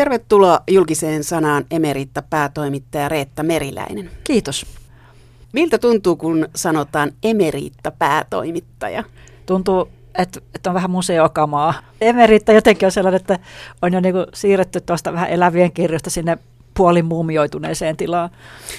Tervetuloa julkiseen sanaan emeritta päätoimittaja Reetta Meriläinen. Kiitos. Miltä tuntuu, kun sanotaan emeritta päätoimittaja? Tuntuu, että, että on vähän museokamaa. Emeritta jotenkin on sellainen, että on jo niin siirretty tuosta vähän elävien kirjoista sinne puolin muumioituneeseen tilaan.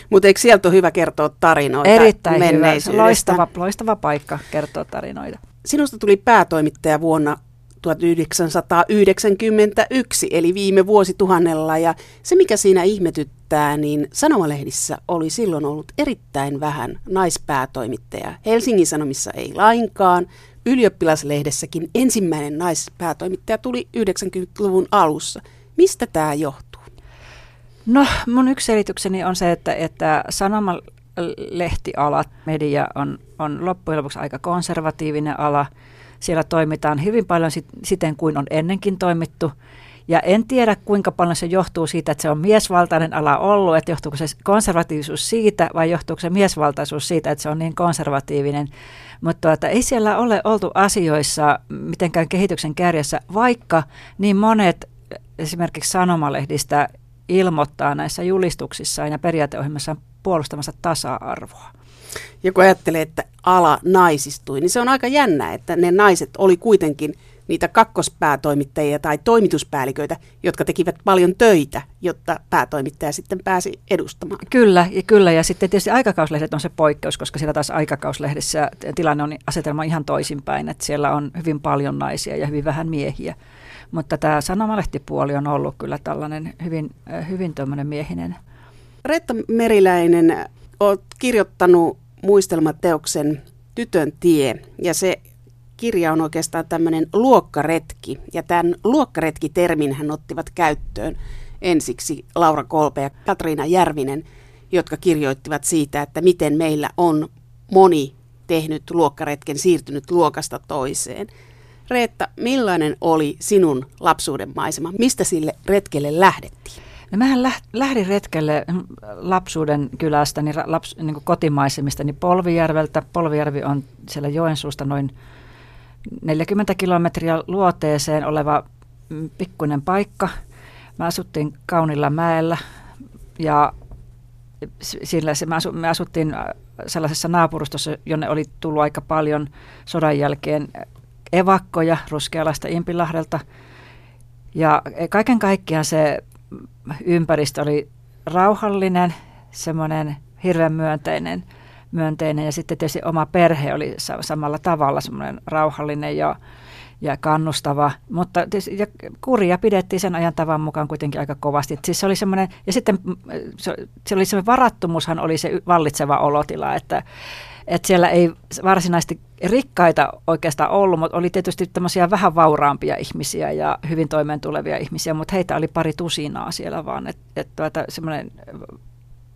Mutta eikö sieltä ole hyvä kertoa tarinoita Erittäin hyvä. Loistava, loistava paikka kertoa tarinoita. Sinusta tuli päätoimittaja vuonna 1991, eli viime vuosituhannella. Ja se, mikä siinä ihmetyttää, niin sanomalehdissä oli silloin ollut erittäin vähän naispäätoimittaja. Helsingin Sanomissa ei lainkaan. Ylioppilaslehdessäkin ensimmäinen naispäätoimittaja tuli 90-luvun alussa. Mistä tämä johtuu? No, mun yksi selitykseni on se, että, että sanomalehtiala, media on, on loppujen lopuksi aika konservatiivinen ala – siellä toimitaan hyvin paljon siten kuin on ennenkin toimittu. Ja en tiedä, kuinka paljon se johtuu siitä, että se on miesvaltainen ala ollut, että johtuuko se konservatiivisuus siitä vai johtuuko se miesvaltaisuus siitä, että se on niin konservatiivinen. Mutta tuota, ei siellä ole oltu asioissa mitenkään kehityksen kärjessä, vaikka niin monet esimerkiksi sanomalehdistä ilmoittaa näissä julistuksissaan ja periaateohjelmassa puolustamassa tasa-arvoa. Ja kun ajattelee, että ala naisistui, niin se on aika jännä, että ne naiset oli kuitenkin niitä kakkospäätoimittajia tai toimituspäälliköitä, jotka tekivät paljon töitä, jotta päätoimittaja sitten pääsi edustamaan. Kyllä, ja kyllä. Ja sitten tietysti aikakauslehdet on se poikkeus, koska siellä taas aikakauslehdessä tilanne on asetelma ihan toisinpäin, että siellä on hyvin paljon naisia ja hyvin vähän miehiä. Mutta tämä sanomalehtipuoli on ollut kyllä tällainen hyvin, hyvin miehinen. Reetta Meriläinen, olet kirjoittanut muistelmateoksen Tytön tie, ja se kirja on oikeastaan tämmöinen luokkaretki, ja tämän luokkaretki-termin hän ottivat käyttöön ensiksi Laura Kolpe ja Katriina Järvinen, jotka kirjoittivat siitä, että miten meillä on moni tehnyt luokkaretken, siirtynyt luokasta toiseen. Reetta, millainen oli sinun lapsuuden maisema? Mistä sille retkelle lähdettiin? No mähän lähdin retkelle lapsuuden kylästä, niin, laps, niin kuin kotimaisemista, niin Polvijärveltä. Polvijärvi on siellä Joensuusta noin 40 kilometriä luoteeseen oleva mm, pikkuinen paikka. Mä asuttiin kaunilla mäellä ja sillä se, me asuttiin äh, sellaisessa naapurustossa, jonne oli tullut aika paljon sodan jälkeen evakkoja Ruskealasta Impilahdelta. Ja kaiken kaikkiaan se ympäristö oli rauhallinen, semmoinen hirveän myönteinen, myönteinen ja sitten tietysti oma perhe oli samalla tavalla semmoinen rauhallinen ja, ja kannustava, mutta ja kuria pidettiin sen ajan tavan mukaan kuitenkin aika kovasti. Siis se oli semmoinen, ja sitten se, se oli semmoinen varattomuushan oli se vallitseva olotila, että, että siellä ei varsinaisesti rikkaita oikeastaan ollut, mutta oli tietysti tämmöisiä vähän vauraampia ihmisiä ja hyvin toimeentulevia ihmisiä, mutta heitä oli pari tusinaa siellä vaan, että et tuota, semmoinen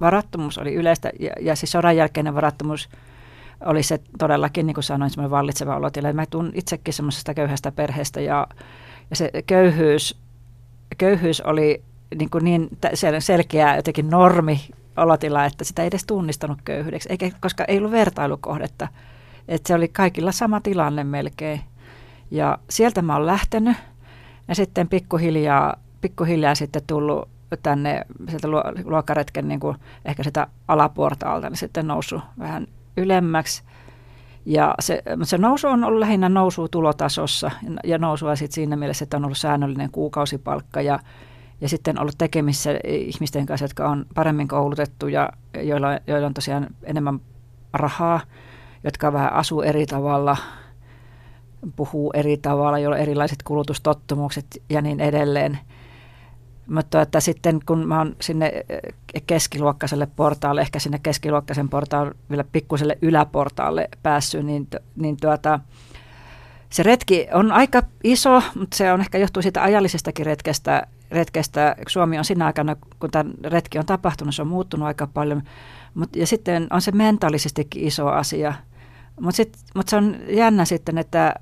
varattomuus oli yleistä ja, ja siis sodan jälkeinen varattomuus oli se todellakin, niin kuin sanoin, semmoinen vallitseva olotila. Mä tuun itsekin semmoisesta köyhästä perheestä ja, ja se köyhyys, köyhyys oli niin, kuin niin selkeä jotenkin normi olotila, että sitä ei edes tunnistanut köyhyydeksi, eikä, koska ei ollut vertailukohdetta. Että se oli kaikilla sama tilanne melkein. Ja sieltä mä oon lähtenyt ja sitten pikkuhiljaa, pikkuhiljaa sitten tullut tänne sieltä luokkaretken niin kuin ehkä sitä alaportaalta, niin sitten noussut vähän ylemmäksi. Ja se, se nousu on ollut lähinnä nousu tulotasossa ja nousua sitten siinä mielessä, että on ollut säännöllinen kuukausipalkka ja ja sitten ollut tekemissä ihmisten kanssa, jotka on paremmin koulutettuja, joilla, joilla on tosiaan enemmän rahaa, jotka vähän asuu eri tavalla, puhuu eri tavalla, joilla on erilaiset kulutustottumukset ja niin edelleen. Mutta että sitten kun mä oon sinne keskiluokkaiselle portaalle, ehkä sinne keskiluokkaisen portaalle, vielä pikkuselle yläportaalle päässyt, niin, niin tuota, se retki on aika iso, mutta se on ehkä johtuu siitä ajallisestakin retkestä, retkestä. Suomi on siinä aikana, kun tämä retki on tapahtunut, se on muuttunut aika paljon. Mut, ja sitten on se mentaalisestikin iso asia. Mutta mut se on jännä sitten, että,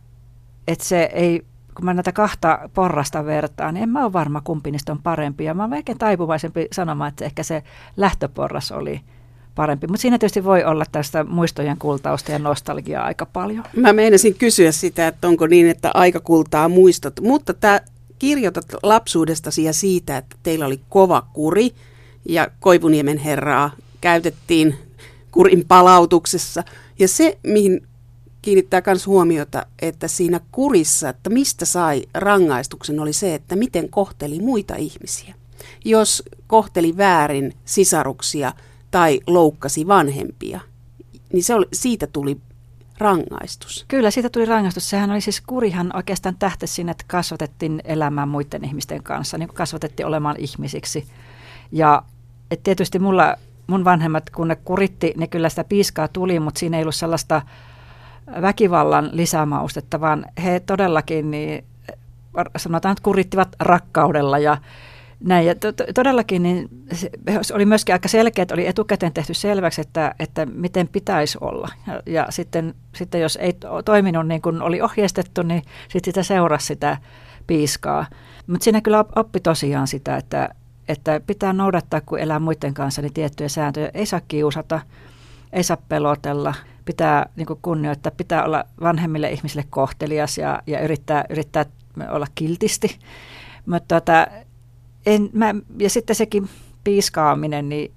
että se ei, kun mä näitä kahta porrasta vertaan, niin en mä ole varma, kumpi niistä on parempi. Ja mä oon melkein taipuvaisempi sanomaan, että ehkä se lähtöporras oli parempi. Mutta siinä tietysti voi olla tästä muistojen kultausta ja nostalgiaa aika paljon. Mä meinasin kysyä sitä, että onko niin, että aika kultaa muistot. Mutta tämä kirjoitat lapsuudestasi ja siitä, että teillä oli kova kuri ja Koivuniemen herraa käytettiin kurin palautuksessa. Ja se, mihin kiinnittää myös huomiota, että siinä kurissa, että mistä sai rangaistuksen, oli se, että miten kohteli muita ihmisiä. Jos kohteli väärin sisaruksia tai loukkasi vanhempia, niin se oli, siitä tuli rangaistus. Kyllä, siitä tuli rangaistus. Sehän oli siis kurihan oikeastaan tähtä siinä, että kasvatettiin elämään muiden ihmisten kanssa, niin kasvatettiin olemaan ihmisiksi. Ja et tietysti mulla, mun vanhemmat, kun ne kuritti, ne kyllä sitä piiskaa tuli, mutta siinä ei ollut sellaista väkivallan lisämaustetta, vaan he todellakin niin, sanotaan, että kurittivat rakkaudella ja näin, ja to, to, todellakin niin se oli myöskin aika selkeä, että oli etukäteen tehty selväksi, että, että miten pitäisi olla. Ja, ja sitten, sitten jos ei toiminut niin kuin oli ohjeistettu, niin sitten sitä seurasi sitä piiskaa. Mutta siinä kyllä oppi tosiaan sitä, että, että pitää noudattaa, kun elää muiden kanssa, niin tiettyjä sääntöjä. Ei saa kiusata, ei saa pelotella, pitää niin kunnioittaa, pitää olla vanhemmille ihmisille kohtelias ja, ja yrittää, yrittää olla kiltisti. Mutta tota, en, mä, ja sitten sekin piiskaaminen, niin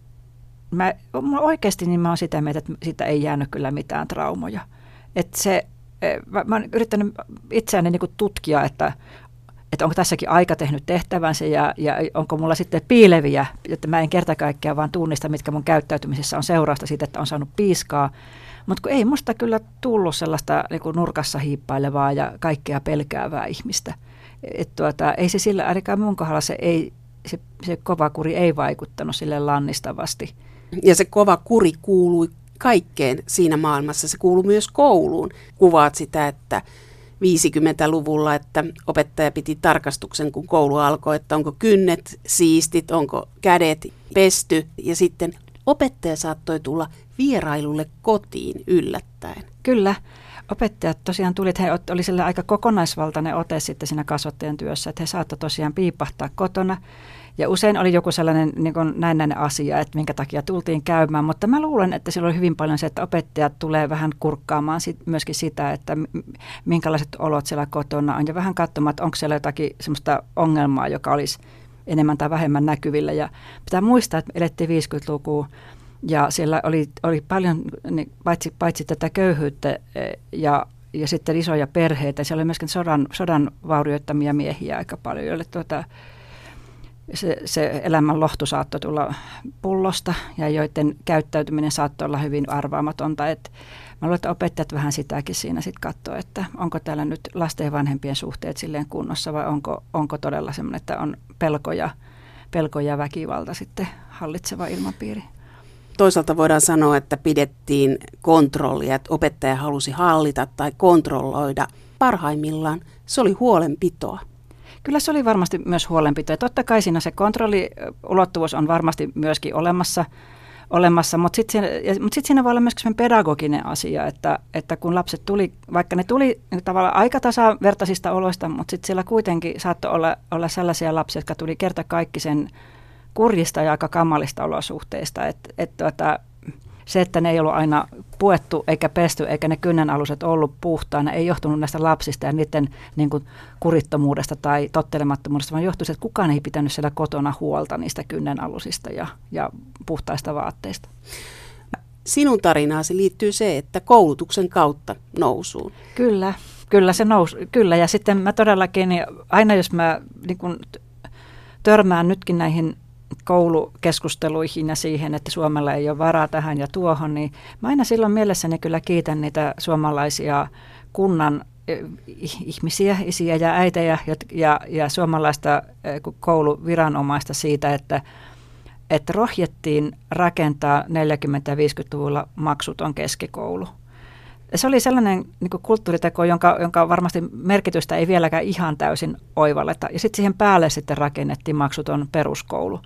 mä, oikeasti niin mä oon sitä mieltä, että siitä ei jäänyt kyllä mitään traumoja. Että se, e, mä, mä oon yrittänyt itseäni niin tutkia, että, että onko tässäkin aika tehnyt tehtävänsä ja, ja onko mulla sitten piileviä, että mä en kerta kaikkiaan vaan tunnista, mitkä mun käyttäytymisessä on seurausta siitä, että on saanut piiskaa. Mutta kun ei musta kyllä tullut sellaista niin nurkassa hiippailevaa ja kaikkea pelkäävää ihmistä – et tuota, ei se sillä, ainakaan mun kohdalla se, ei, se, se kova kuri ei vaikuttanut sille lannistavasti. Ja se kova kuri kuului kaikkeen siinä maailmassa. Se kuuluu myös kouluun. Kuvaat sitä, että 50-luvulla, että opettaja piti tarkastuksen, kun koulu alkoi, että onko kynnet siistit, onko kädet pesty. Ja sitten opettaja saattoi tulla vierailulle kotiin yllättäen. Kyllä opettajat tosiaan tuli, että he oli sille aika kokonaisvaltainen ote sitten siinä kasvattajan työssä, että he saattoi tosiaan piipahtaa kotona. Ja usein oli joku sellainen niin kuin näennäinen asia, että minkä takia tultiin käymään, mutta mä luulen, että silloin oli hyvin paljon se, että opettajat tulee vähän kurkkaamaan sit, myöskin sitä, että minkälaiset olot siellä kotona on ja vähän katsomaan, että onko siellä jotakin semmoista ongelmaa, joka olisi enemmän tai vähemmän näkyvillä. Ja pitää muistaa, että elettiin 50-lukua ja siellä oli, oli paljon, niin paitsi, paitsi tätä köyhyyttä e, ja, ja sitten isoja perheitä, siellä oli myöskin sodan, sodan vaurioittamia miehiä aika paljon, joille tuota, se, se elämän lohtu saattoi tulla pullosta ja joiden käyttäytyminen saattoi olla hyvin arvaamatonta. Et mä luulen, että opettajat vähän sitäkin siinä sitten katsoo, että onko täällä nyt lasten ja vanhempien suhteet silleen kunnossa vai onko, onko todella semmoinen, että on pelkoja, pelkoja väkivalta sitten hallitseva ilmapiiri toisaalta voidaan sanoa, että pidettiin kontrollia, että opettaja halusi hallita tai kontrolloida. Parhaimmillaan se oli huolenpitoa. Kyllä se oli varmasti myös huolenpito. Ja totta kai siinä se kontrolliulottuvuus on varmasti myöskin olemassa, olemassa mutta sitten siinä, mut sit siinä voi olla myös pedagoginen asia, että, että kun lapset tuli, vaikka ne tuli tavallaan aika tasavertaisista oloista, mutta sitten siellä kuitenkin saattoi olla, olla sellaisia lapsia, jotka tuli kerta kaikki sen kurjista ja aika kamalista olosuhteista. Et, et tuota, se, että ne ei ollut aina puettu eikä pesty eikä ne kynnenaluset ollut puhtaana, ei johtunut näistä lapsista ja niiden niin kuin, kurittomuudesta tai tottelemattomuudesta, vaan johtui että kukaan ei pitänyt siellä kotona huolta niistä kynnenalusista ja, ja puhtaista vaatteista. Sinun tarinaasi liittyy se, että koulutuksen kautta nousuun. Kyllä, kyllä se nousi, kyllä. Ja sitten mä todellakin, aina jos mä niin kun, törmään nytkin näihin koulukeskusteluihin ja siihen, että Suomella ei ole varaa tähän ja tuohon, niin mä aina silloin mielessäni kyllä kiitän niitä suomalaisia kunnan ihmisiä, isiä ja äitejä ja, ja, ja suomalaista kouluviranomaista siitä, että, että rohjettiin rakentaa 40- ja 50-luvulla maksuton keskikoulu. Se oli sellainen niin kulttuuriteko, jonka, jonka varmasti merkitystä ei vieläkään ihan täysin oivalleta. Ja sitten siihen päälle sitten rakennettiin maksuton peruskoulu.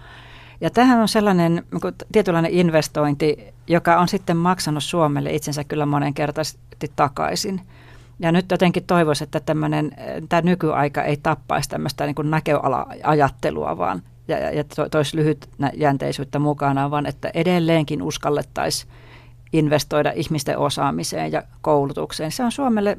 Ja tähän on sellainen niin tietynlainen investointi, joka on sitten maksanut Suomelle itsensä kyllä monenkertaisesti takaisin. Ja nyt jotenkin toivoisin, että tämmöinen, tämä nykyaika ei tappaisi tämmöistä niin näköala-ajattelua, vaan ja, ja toisi lyhytjänteisyyttä mukana, vaan että edelleenkin uskallettaisiin investoida ihmisten osaamiseen ja koulutukseen. Se on Suomelle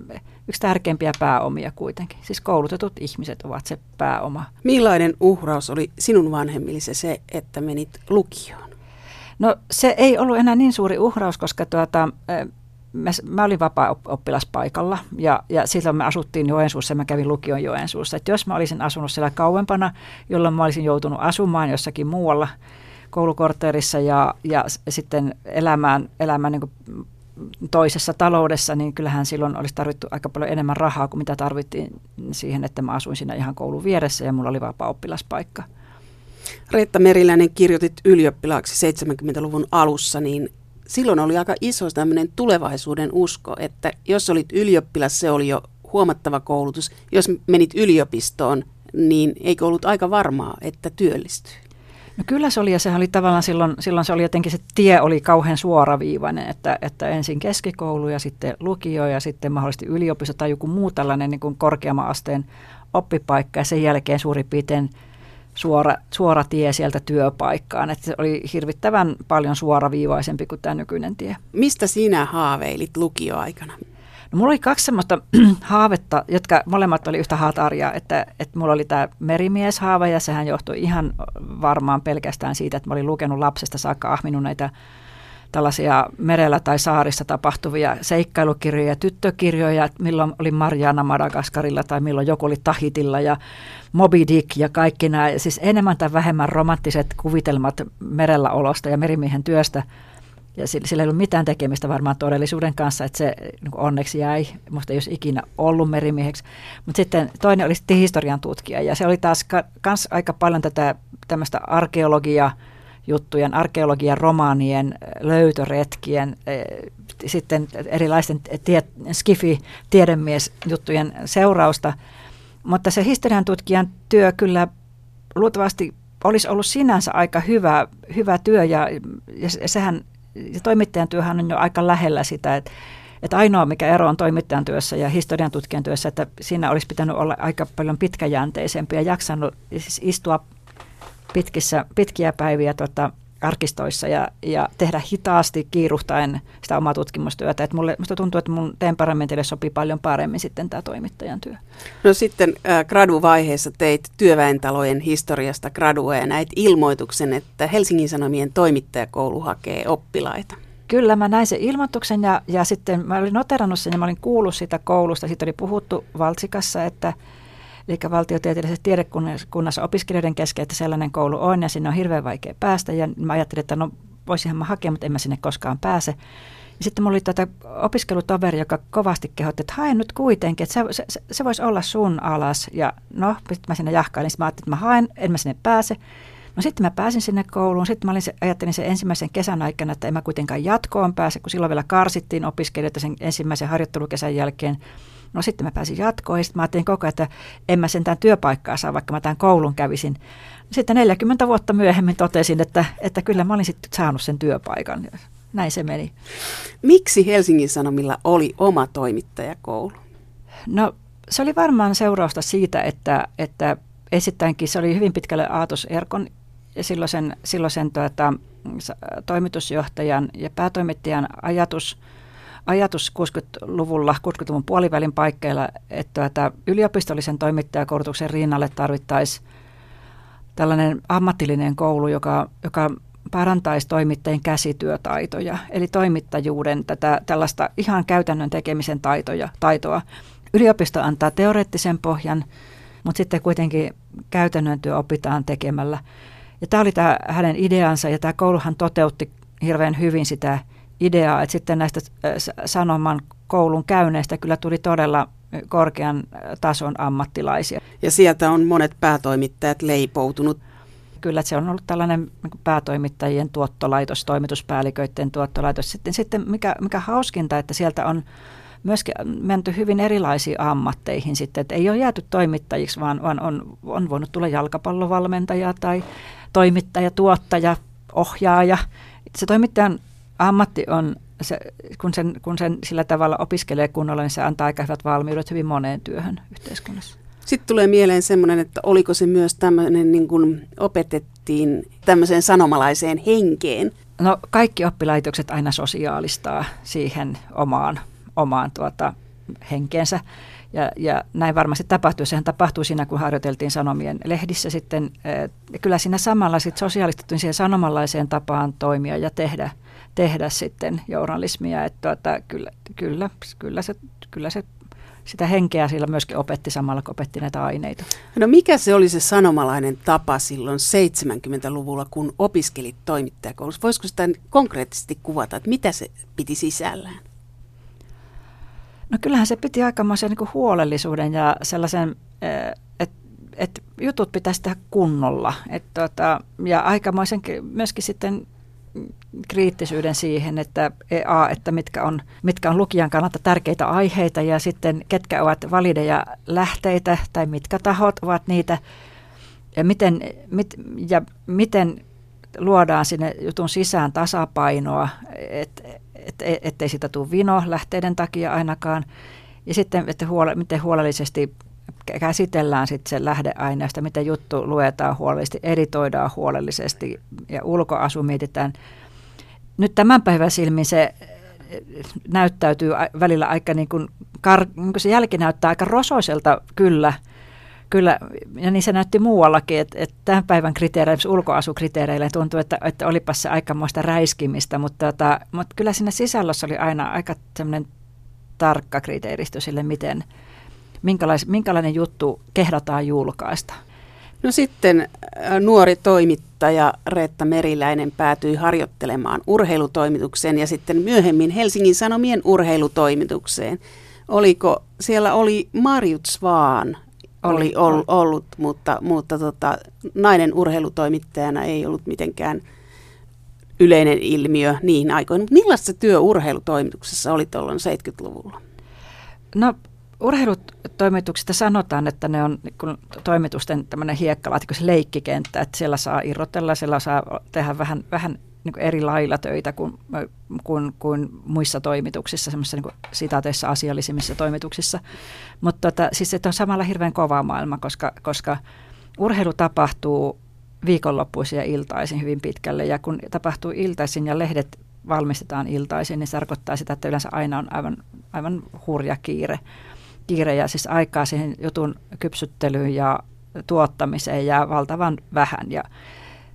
yksi tärkeimpiä pääomia kuitenkin. Siis koulutetut ihmiset ovat se pääoma. Millainen uhraus oli sinun vanhemmillisi se, että menit lukioon? No se ei ollut enää niin suuri uhraus, koska tuota, mä, mä olin vapaa-oppilaspaikalla ja, ja silloin me asuttiin Joensuussa ja mä kävin lukion Joensuussa. Et jos mä olisin asunut siellä kauempana, jolloin mä olisin joutunut asumaan jossakin muualla koulukortteerissa ja, ja sitten elämään, elämään niin toisessa taloudessa, niin kyllähän silloin olisi tarvittu aika paljon enemmän rahaa kuin mitä tarvittiin siihen, että mä asuin siinä ihan koulun vieressä ja mulla oli vapaa-oppilaspaikka. Reetta Meriläinen kirjoitit ylioppilaaksi 70-luvun alussa, niin silloin oli aika iso tämmöinen tulevaisuuden usko, että jos olit ylioppilas, se oli jo huomattava koulutus. Jos menit yliopistoon, niin eikö ollut aika varmaa, että työllistyy? No kyllä se oli ja sehän oli tavallaan silloin, silloin se oli jotenkin se tie oli kauhean suoraviivainen, että, että ensin keskikoulu ja sitten lukio ja sitten mahdollisesti yliopisto tai joku muu tällainen niin kuin korkeamman asteen oppipaikka ja sen jälkeen suurin piirtein suora, suora tie sieltä työpaikkaan. Että se oli hirvittävän paljon suoraviivaisempi kuin tämä nykyinen tie. Mistä sinä haaveilit lukioaikana? No, mulla oli kaksi semmoista haavetta, jotka molemmat oli yhtä hataria, että, että mulla oli tämä merimieshaava ja sehän johtui ihan varmaan pelkästään siitä, että mä olin lukenut lapsesta saakka ahminut näitä tällaisia merellä tai saarissa tapahtuvia seikkailukirjoja, tyttökirjoja, milloin oli Mariana Madagaskarilla tai milloin joku oli Tahitilla ja Moby Dick ja kaikki nämä, siis enemmän tai vähemmän romanttiset kuvitelmat merellä olosta ja merimiehen työstä. Ja sillä ei ollut mitään tekemistä varmaan todellisuuden kanssa, että se niin onneksi jäi. Musta ei olisi ikinä ollut merimieheksi. Mutta sitten toinen oli sitten historian tutkija ja se oli taas ka- kans aika paljon tätä tämmöistä arkeologiaa, juttujen, arkeologian romaanien, löytöretkien, sitten erilaisten tie, skifi-tiedemies-juttujen seurausta. Mutta se historian tutkijan työ kyllä luultavasti olisi ollut sinänsä aika hyvä, hyvä työ ja, ja sehän ja toimittajan työhän on jo aika lähellä sitä, että, että ainoa mikä ero on toimittajan työssä ja historian tutkijan työssä, että siinä olisi pitänyt olla aika paljon pitkäjänteisempi ja jaksanut siis istua pitkissä, pitkiä päiviä tota, arkistoissa ja, ja tehdä hitaasti kiiruhtaen sitä omaa tutkimustyötä. Et mulle, musta tuntuu, että mun temperamentille sopii paljon paremmin sitten tämä toimittajan työ. No sitten äh, graduvaiheessa teit työväentalojen historiasta gradua ja näit ilmoituksen, että Helsingin Sanomien toimittajakoulu hakee oppilaita. Kyllä, mä näin sen ilmoituksen ja, ja sitten mä olin noterannut sen ja mä olin kuullut sitä koulusta. Sitten oli puhuttu Valtsikassa, että eli valtiotieteellisessä tiedekunnassa opiskelijoiden kesken, että sellainen koulu on ja sinne on hirveän vaikea päästä. Ja mä ajattelin, että no voisinhan mä hakea, mutta en mä sinne koskaan pääse. Ja sitten mulla oli tätä opiskelutoveri, joka kovasti kehotti, että haen nyt kuitenkin, että se, se, se voisi olla sun alas. Ja no, sitten mä sinne jahkailin, sitten mä ajattelin, että mä haen, en mä sinne pääse. No sitten mä pääsin sinne kouluun. Sitten mä olin se, ajattelin sen ensimmäisen kesän aikana, että en mä kuitenkaan jatkoon pääse, kun silloin vielä karsittiin opiskelijoita sen ensimmäisen harjoittelukesän jälkeen. No sitten mä pääsin jatkoon ja sitten mä ajattelin koko ajan, että en mä sentään työpaikkaa saa, vaikka mä tämän koulun kävisin. Sitten 40 vuotta myöhemmin totesin, että, että kyllä mä olin sitten saanut sen työpaikan. Näin se meni. Miksi Helsingin Sanomilla oli oma toimittajakoulu? No se oli varmaan seurausta siitä, että, että esittäinkin se oli hyvin pitkälle Aatos Erkon ja silloisen, silloisen tuota, toimitusjohtajan ja päätoimittajan ajatus – ajatus 60-luvulla, 60-luvun puolivälin paikkeilla, että, että yliopistollisen toimittajakoulutuksen rinnalle tarvittaisiin tällainen ammatillinen koulu, joka, joka parantaisi toimittajien käsityötaitoja, eli toimittajuuden tätä tällaista ihan käytännön tekemisen taitoja, taitoa. Yliopisto antaa teoreettisen pohjan, mutta sitten kuitenkin käytännön työ opitaan tekemällä. Ja tämä oli tämä hänen ideansa, ja tämä kouluhan toteutti hirveän hyvin sitä ideaa, että sitten näistä Sanoman koulun käynneistä kyllä tuli todella korkean tason ammattilaisia. Ja sieltä on monet päätoimittajat leipoutunut. Kyllä se on ollut tällainen niin päätoimittajien tuottolaitos, toimituspäälliköiden tuottolaitos. Sitten, sitten mikä, mikä hauskinta, että sieltä on myöskin menty hyvin erilaisiin ammatteihin sitten, että ei ole jääty toimittajiksi, vaan, vaan on, on voinut tulla jalkapallovalmentaja tai toimittaja, tuottaja, ohjaaja. Se toimittajan ammatti on, se, kun, sen, kun sen sillä tavalla opiskelee kunnolla, niin se antaa aika hyvät valmiudet hyvin moneen työhön yhteiskunnassa. Sitten tulee mieleen semmoinen, että oliko se myös tämmöinen, niin kuin opetettiin tämmöiseen sanomalaiseen henkeen? No kaikki oppilaitokset aina sosiaalistaa siihen omaan, omaan tuota, henkeensä. Ja, ja näin varmasti tapahtui. Sehän tapahtui siinä, kun harjoiteltiin Sanomien lehdissä sitten. Ja kyllä siinä samalla sitten sosiaalistettiin siihen sanomanlaiseen tapaan toimia ja tehdä, tehdä sitten journalismia. Että tuota, kyllä, kyllä, kyllä, se, kyllä se sitä henkeä sillä myöskin opetti samalla, kun opetti näitä aineita. No mikä se oli se sanomalainen tapa silloin 70-luvulla, kun opiskelit toimittajakoulussa? Voisiko sitä konkreettisesti kuvata, että mitä se piti sisällään? No kyllähän se piti aikamoisen niin huolellisuuden ja sellaisen, että et jutut pitäisi tehdä kunnolla. Et tota, ja aikamoisen myöskin sitten kriittisyyden siihen, että, A, että mitkä on, mitkä on lukijan kannalta tärkeitä aiheita ja sitten ketkä ovat valideja lähteitä tai mitkä tahot ovat niitä ja miten, mit, ja miten luodaan sinne jutun sisään tasapainoa, et, et, et, ettei sitä tule vino lähteiden takia ainakaan. Ja sitten, että huole, miten huolellisesti käsitellään sitten se lähdeaineesta, miten juttu luetaan huolellisesti, editoidaan huolellisesti ja ulkoasu mietitään. Nyt tämän päivän silmin se näyttäytyy välillä aika niin kuin, kar, niin kuin se jälki näyttää aika rosoiselta kyllä, kyllä, ja niin se näytti muuallakin, että, että tämän päivän kriteereillä, ulkoasukriteereillä tuntuu, että, että olipas se aikamoista räiskimistä, mutta, tota, mutta kyllä siinä sisällössä oli aina aika semmoinen tarkka kriteeristö sille, miten, minkälais, minkälainen juttu kehdataan julkaista. No sitten nuori toimittaja Reetta Meriläinen päätyi harjoittelemaan urheilutoimitukseen ja sitten myöhemmin Helsingin Sanomien urheilutoimitukseen. Oliko, siellä oli Marjut Svaan, oli, oli ollut, mutta, mutta tota, nainen urheilutoimittajana ei ollut mitenkään yleinen ilmiö niihin aikoihin. Millaista se työ urheilutoimituksessa oli tuolloin 70-luvulla? No urheilutoimituksista sanotaan, että ne on kun toimitusten tämmöinen hiekkalaatikko, se leikkikenttä, että siellä saa irrotella, siellä saa tehdä vähän, vähän niin kuin eri lailla töitä kuin, kuin, kuin muissa toimituksissa, semmoisissa niin sitaateissa asiallisimmissa toimituksissa. Mutta tota, siis se on samalla hirveän kova maailma, koska, koska urheilu tapahtuu viikonloppuisin ja iltaisin hyvin pitkälle. Ja kun tapahtuu iltaisin ja lehdet valmistetaan iltaisin, niin se tarkoittaa sitä, että yleensä aina on aivan, aivan hurja kiire kiire ja siis aikaa siihen jutun kypsyttelyyn ja tuottamiseen ja valtavan vähän. Ja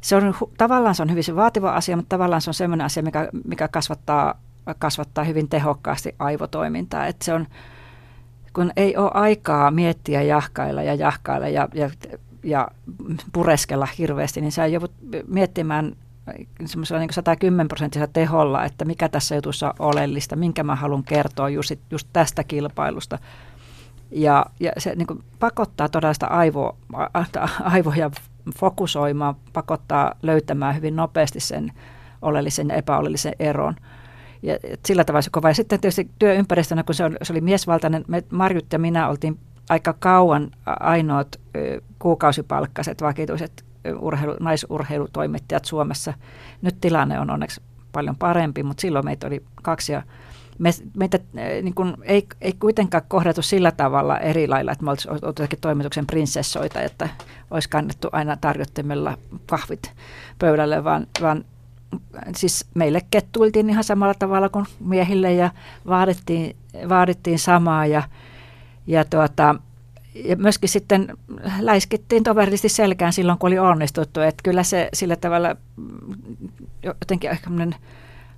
se on, tavallaan se on hyvin vaativa asia, mutta tavallaan se on sellainen asia, mikä, mikä kasvattaa, kasvattaa hyvin tehokkaasti aivotoimintaa. Että se on, kun ei ole aikaa miettiä, jahkailla ja jahkailla ja, ja, ja pureskella hirveästi, niin sä joudut miettimään semmoisella niin 110 prosenttisella teholla, että mikä tässä jutussa on oleellista, minkä mä haluan kertoa just, just tästä kilpailusta. Ja, ja se niin kuin pakottaa todella sitä aivo, aivoja fokusoimaan, pakottaa löytämään hyvin nopeasti sen oleellisen ja epäoleellisen eron. Ja sillä tavalla se kova. Ja sitten tietysti työympäristönä, kun se, on, se oli miesvaltainen, me Marjut ja minä oltiin aika kauan ainoat kuukausipalkkaiset vakituiset urheilu, naisurheilutoimittajat Suomessa. Nyt tilanne on onneksi paljon parempi, mutta silloin meitä oli kaksi ja me, meitä äh, niin kuin, ei, ei kuitenkaan kohdatu sillä tavalla eri lailla, että me oltaisiin jotenkin toimituksen prinsessoita, että olisi kannettu aina tarjottimella kahvit pöydälle, vaan, vaan siis meille kettuiltiin ihan samalla tavalla kuin miehille ja vaadittiin, vaadittiin samaa ja, ja, tuota, ja myöskin sitten läiskittiin toverillisesti selkään silloin, kun oli onnistuttu. Että kyllä se sillä tavalla jotenkin ehkä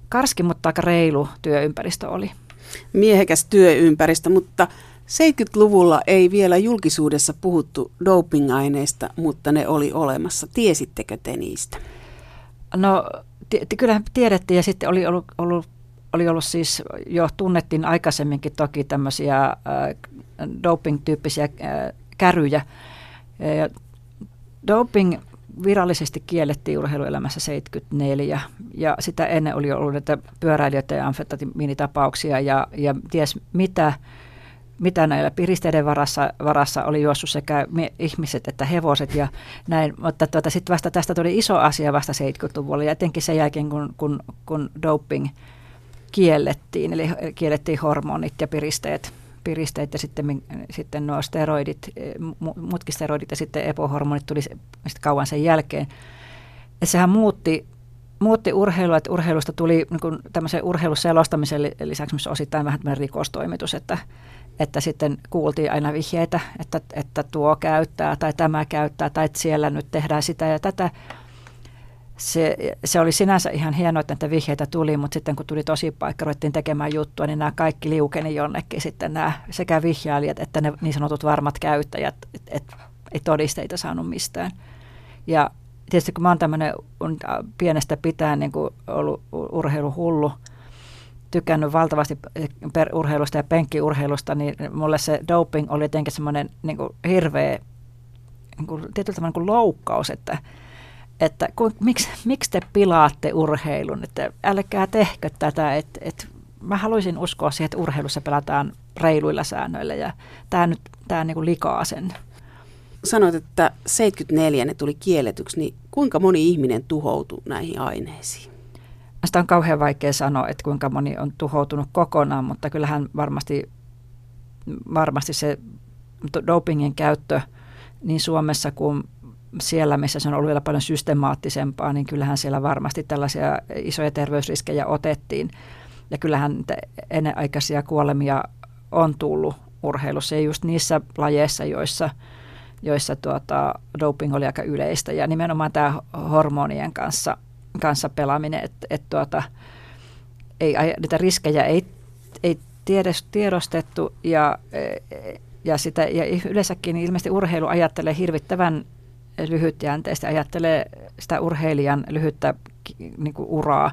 karski, mutta aika reilu työympäristö oli. Miehekäs työympäristö, mutta 70-luvulla ei vielä julkisuudessa puhuttu dopingaineista, mutta ne oli olemassa. Tiesittekö te niistä? No t- kyllähän tiedettiin ja sitten oli ollut, ollut, oli ollut siis jo tunnettiin aikaisemminkin toki tämmöisiä äh, doping-tyyppisiä äh, käryjä. Ja doping virallisesti kiellettiin urheiluelämässä 74 ja sitä ennen oli ollut näitä pyöräilijöitä ja amfetamiinitapauksia ja, ja ties mitä, mitä näillä piristeiden varassa, varassa oli juossut sekä ihmiset että hevoset ja näin, mutta tuota, sitten vasta tästä tuli iso asia vasta 70-luvulla ja etenkin sen jälkeen kun, kun, kun doping kiellettiin, eli kiellettiin hormonit ja piristeet piristeet ja sitten, sitten nuo steroidit, eh, muutkin steroidit ja sitten epohormonit tuli sitten kauan sen jälkeen. Ja sehän muutti muutti urheilua, että urheilusta tuli niin kuin tämmöisen urheiluselostamisen lisäksi myös osittain vähän tämmöinen rikostoimitus, että, että sitten kuultiin aina vihjeitä, että, että tuo käyttää tai tämä käyttää tai että siellä nyt tehdään sitä ja tätä. Se, se oli sinänsä ihan hienoa, että näitä vihjeitä tuli, mutta sitten kun tuli tosi paikka, ruvettiin tekemään juttua, niin nämä kaikki liukeni jonnekin sitten nämä sekä vihjailijat että ne niin sanotut varmat käyttäjät, että et, ei todisteita saanut mistään. Ja tietysti kun mä oon tämmöinen pienestä pitäen niin ollut urheiluhullu, tykännyt valtavasti per urheilusta ja penkkiurheilusta, niin mulle se doping oli jotenkin semmoinen niin hirveä niin kuin, tietyllä niin kuin loukkaus, että, että kun, miksi, miksi te pilaatte urheilun, että älkää tehkö tätä, että, että mä haluaisin uskoa siihen, että urheilussa pelataan reiluilla säännöillä ja tämä nyt tämä niin likaa sen sanoit, että 74 ne tuli kielletyksi, niin kuinka moni ihminen tuhoutui näihin aineisiin? Sitä on kauhean vaikea sanoa, että kuinka moni on tuhoutunut kokonaan, mutta kyllähän varmasti, varmasti se dopingin käyttö niin Suomessa kuin siellä, missä se on ollut vielä paljon systemaattisempaa, niin kyllähän siellä varmasti tällaisia isoja terveysriskejä otettiin. Ja kyllähän ennenaikaisia kuolemia on tullut urheilussa ja just niissä lajeissa, joissa – joissa tuota, doping oli aika yleistä ja nimenomaan tämä hormonien kanssa, kanssa pelaaminen, että et tuota, ei, niitä riskejä ei, ei tiedostettu ja, ja, sitä, ja yleensäkin niin ilmeisesti urheilu ajattelee hirvittävän lyhytjänteistä, ajattelee sitä urheilijan lyhyttä niin kuin uraa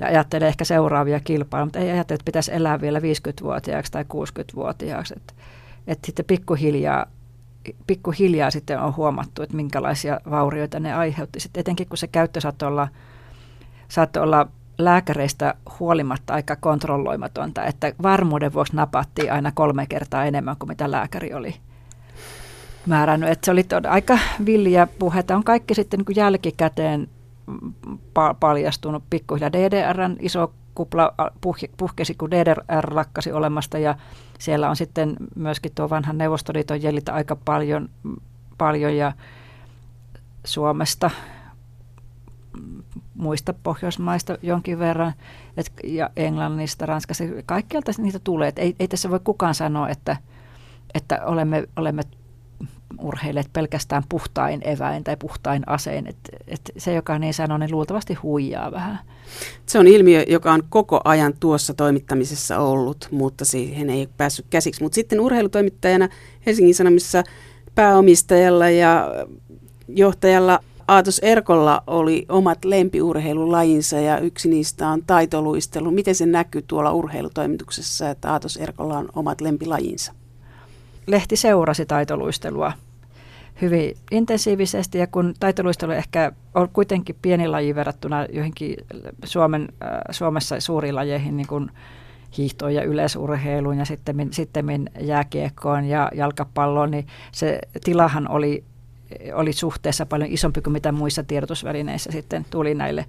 ja ajattelee ehkä seuraavia kilpailuja, mutta ei ajattele, että pitäisi elää vielä 50-vuotiaaksi tai 60-vuotiaaksi. Että, että sitten pikkuhiljaa pikkuhiljaa sitten on huomattu, että minkälaisia vaurioita ne aiheutti. Sitten etenkin kun se käyttö saattoi olla, saattoi olla lääkäreistä huolimatta aika kontrolloimatonta, että varmuuden vuoksi napattiin aina kolme kertaa enemmän kuin mitä lääkäri oli määrännyt. Että se oli aika villiä puhetta. On kaikki sitten niin kuin jälkikäteen pa- paljastunut pikkuhiljaa. DDRn iso kupla puhkesi, kun DDR lakkasi olemasta ja siellä on sitten myöskin tuo vanhan Neuvostoliiton jäljiltä aika paljon, paljon ja Suomesta, muista Pohjoismaista jonkin verran et, ja Englannista, Ranskasta, kaikkialta niitä tulee. Et ei, ei tässä voi kukaan sanoa, että, että olemme, olemme urheilijat pelkästään puhtain eväin tai puhtain asein. Et, et se, joka niin sanoo, niin luultavasti huijaa vähän. Se on ilmiö, joka on koko ajan tuossa toimittamisessa ollut, mutta siihen ei päässyt käsiksi. Mutta sitten urheilutoimittajana Helsingin Sanomissa pääomistajalla ja johtajalla Aatos Erkolla oli omat lempiurheilulajinsa ja yksi niistä on taitoluistelu. Miten se näkyy tuolla urheilutoimituksessa, että Aatos Erkolla on omat lempilajinsa? Lehti seurasi taitoluistelua hyvin intensiivisesti ja kun taitoluistelu ehkä on kuitenkin pieni laji verrattuna joihinkin Suomen, äh, Suomessa suuriin lajeihin niin kuin hiihtoon ja yleisurheiluun ja sitten, sitten jääkiekkoon ja jalkapalloon, niin se tilahan oli, oli suhteessa paljon isompi kuin mitä muissa tiedotusvälineissä sitten tuli näille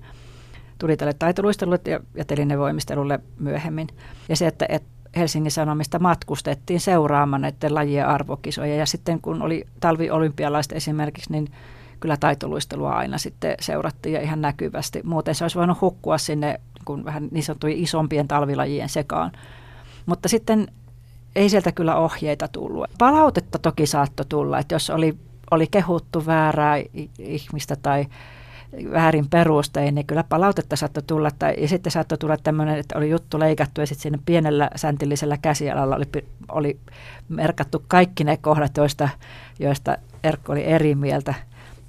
tuli tälle taitoluistelulle ja, ja telinevoimistelulle myöhemmin. Ja se, että, että Helsingin Sanomista matkustettiin seuraamaan näiden lajien arvokisoja. Ja sitten kun oli talviolympialaiset esimerkiksi, niin kyllä taitoluistelua aina sitten seurattiin ja ihan näkyvästi. Muuten se olisi voinut hukkua sinne kun vähän niin sanottujen isompien talvilajien sekaan. Mutta sitten ei sieltä kyllä ohjeita tullut. Palautetta toki saattoi tulla, että jos oli, oli kehuttu väärää ihmistä tai väärin perustein, niin kyllä palautetta saattoi tulla. Tai, ja sitten saattoi tulla tämmöinen, että oli juttu leikattu ja sitten siinä pienellä säntillisellä käsialalla oli, oli merkattu kaikki ne kohdat, joista, joista Erkko oli eri mieltä.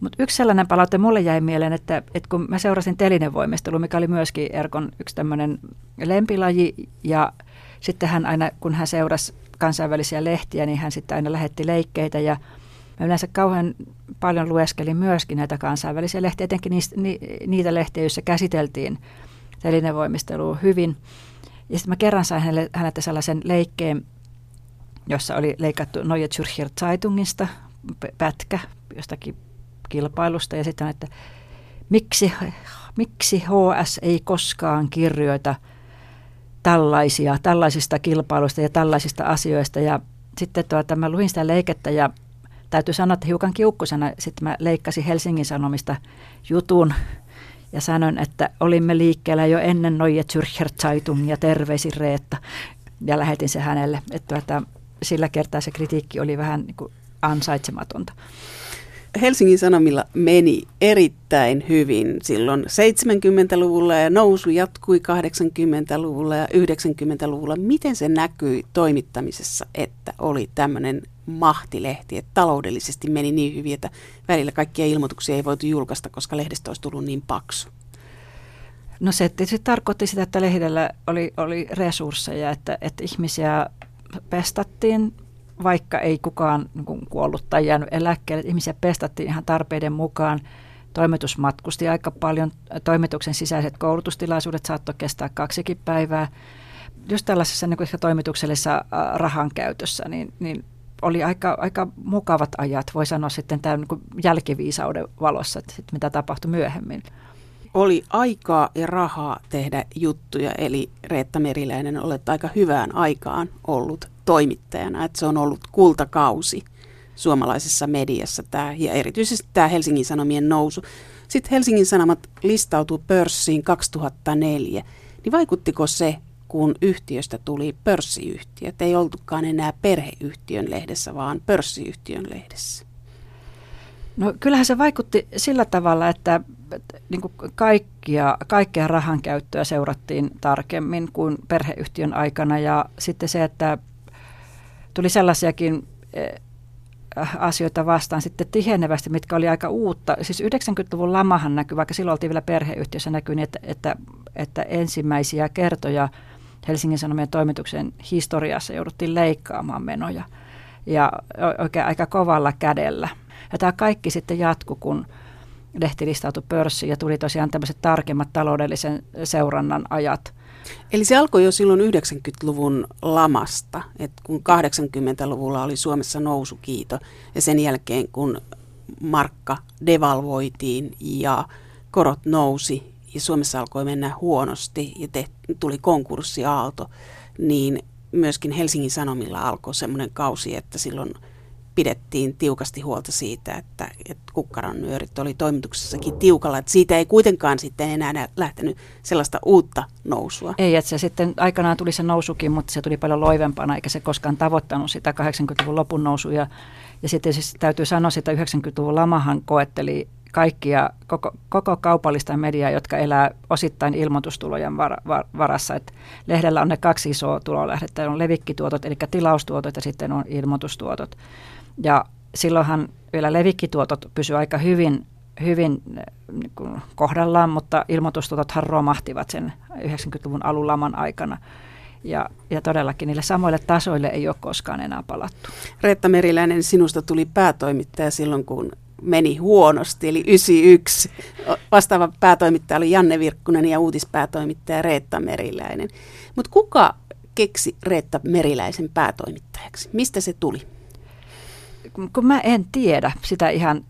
Mutta yksi sellainen palaute mulle jäi mieleen, että, että kun mä seurasin telinevoimistelu, mikä oli myöskin Erkon yksi tämmöinen lempilaji, ja sitten hän aina, kun hän seurasi kansainvälisiä lehtiä, niin hän sitten aina lähetti leikkeitä ja Mä yleensä kauhean paljon lueskelin myöskin näitä kansainvälisiä lehtiä, etenkin niistä, ni, niitä lehtiä, joissa käsiteltiin telinevoimistelua hyvin. Ja sitten mä kerran sain hänelle, hänelle sellaisen leikkeen, jossa oli leikattu Neue Zürcher Zeitungista pätkä jostakin kilpailusta. Ja sitten että miksi, miksi HS ei koskaan kirjoita tällaisia, tällaisista kilpailuista ja tällaisista asioista. Ja sitten tuota, mä luin sitä leikettä ja täytyy sanoa, että hiukan kiukkusena sitten mä leikkasin Helsingin Sanomista jutun ja sanon, että olimme liikkeellä jo ennen Neue Zürcher Zeitung ja terveisin Reetta. Ja lähetin se hänelle, että tuota, sillä kertaa se kritiikki oli vähän niin kuin ansaitsematonta. Helsingin Sanomilla meni erittäin hyvin silloin 70-luvulla ja nousu jatkui 80-luvulla ja 90-luvulla. Miten se näkyi toimittamisessa, että oli tämmöinen mahtilehti, että taloudellisesti meni niin hyvin, että välillä kaikkia ilmoituksia ei voitu julkaista, koska lehdestä olisi tullut niin paksu? No se se tarkoitti sitä, että lehdellä oli, oli resursseja, että, että ihmisiä pestattiin vaikka ei kukaan niin kuollut tai jäänyt eläkkeelle, ihmisiä pestattiin ihan tarpeiden mukaan. Toimitus matkusti aika paljon. Toimituksen sisäiset koulutustilaisuudet saattoi kestää kaksikin päivää. Just tällaisessa niin toimituksellisessa rahan käytössä, niin, niin oli aika, aika mukavat ajat, voi sanoa sitten tämän niin jälkiviisauden valossa, että sit mitä tapahtui myöhemmin. Oli aikaa ja rahaa tehdä juttuja, eli Reetta Meriläinen, olet aika hyvään aikaan ollut toimittajana, että se on ollut kultakausi suomalaisessa mediassa tämä, ja erityisesti tämä Helsingin Sanomien nousu. Sitten Helsingin Sanomat listautui pörssiin 2004, niin vaikuttiko se, kun yhtiöstä tuli pörssiyhtiö, ei oltukaan enää perheyhtiön lehdessä, vaan pörssiyhtiön lehdessä? No kyllähän se vaikutti sillä tavalla, että, että niin kuin kaikkia, kaikkea rahan käyttöä seurattiin tarkemmin kuin perheyhtiön aikana ja sitten se, että tuli sellaisiakin eh, asioita vastaan sitten tihenevästi, mitkä oli aika uutta. Siis 90-luvun lamahan näkyy, vaikka silloin oltiin vielä perheyhtiössä, näkyy niin, että, että, että ensimmäisiä kertoja Helsingin Sanomien toimituksen historiassa jouduttiin leikkaamaan menoja ja oikein aika kovalla kädellä. Ja tämä kaikki sitten jatkui, kun lehti listautui pörssiin ja tuli tosiaan tämmöiset tarkemmat taloudellisen seurannan ajat – Eli se alkoi jo silloin 90-luvun lamasta, että kun 80-luvulla oli Suomessa nousukiito ja sen jälkeen kun markka devalvoitiin ja korot nousi ja Suomessa alkoi mennä huonosti ja te, tuli konkurssiaalto, niin myöskin Helsingin Sanomilla alkoi semmoinen kausi, että silloin – pidettiin tiukasti huolta siitä, että, että kukkaron nyörit oli toimituksessakin tiukalla, että siitä ei kuitenkaan sitten enää lähtenyt sellaista uutta nousua. Ei, että se sitten aikanaan tuli se nousukin, mutta se tuli paljon loivempana, eikä se koskaan tavoittanut sitä 80-luvun lopun nousuja. Ja sitten siis täytyy sanoa, että 90-luvun lamahan koetteli kaikkia, koko, koko kaupallista mediaa, jotka elää osittain ilmoitustulojen var, var, varassa. Et lehdellä on ne kaksi isoa tulolähdettä, on levikkituotot, eli tilaustuotot ja sitten on ilmoitustuotot. Ja silloinhan vielä levikkituotot pysyivät aika hyvin, hyvin niin kuin kohdallaan, mutta ilmoitustuotothan romahtivat sen 90-luvun alun laman aikana. Ja, ja todellakin niille samoille tasoille ei ole koskaan enää palattu. Reetta Meriläinen, sinusta tuli päätoimittaja silloin, kun meni huonosti, eli 91. Vastaava päätoimittaja oli Janne Virkkunen ja uutispäätoimittaja Reetta Meriläinen. Mutta kuka keksi Reetta Meriläisen päätoimittajaksi? Mistä se tuli? kun mä en tiedä sitä ihan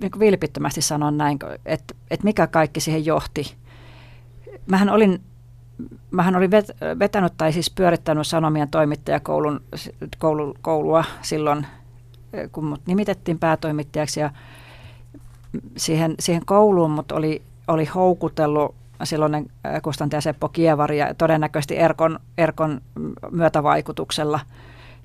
niin vilpittömästi sanon näin, että, että mikä kaikki siihen johti. Mähän olin, mähän olin vet, vetänyt tai siis pyörittänyt Sanomien toimittajakoulun koulu, koulua silloin, kun mut nimitettiin päätoimittajaksi ja siihen, siihen kouluun mut oli, oli houkutellut silloinen Kustantaja Seppo Kievari ja todennäköisesti Erkon, Erkon myötävaikutuksella.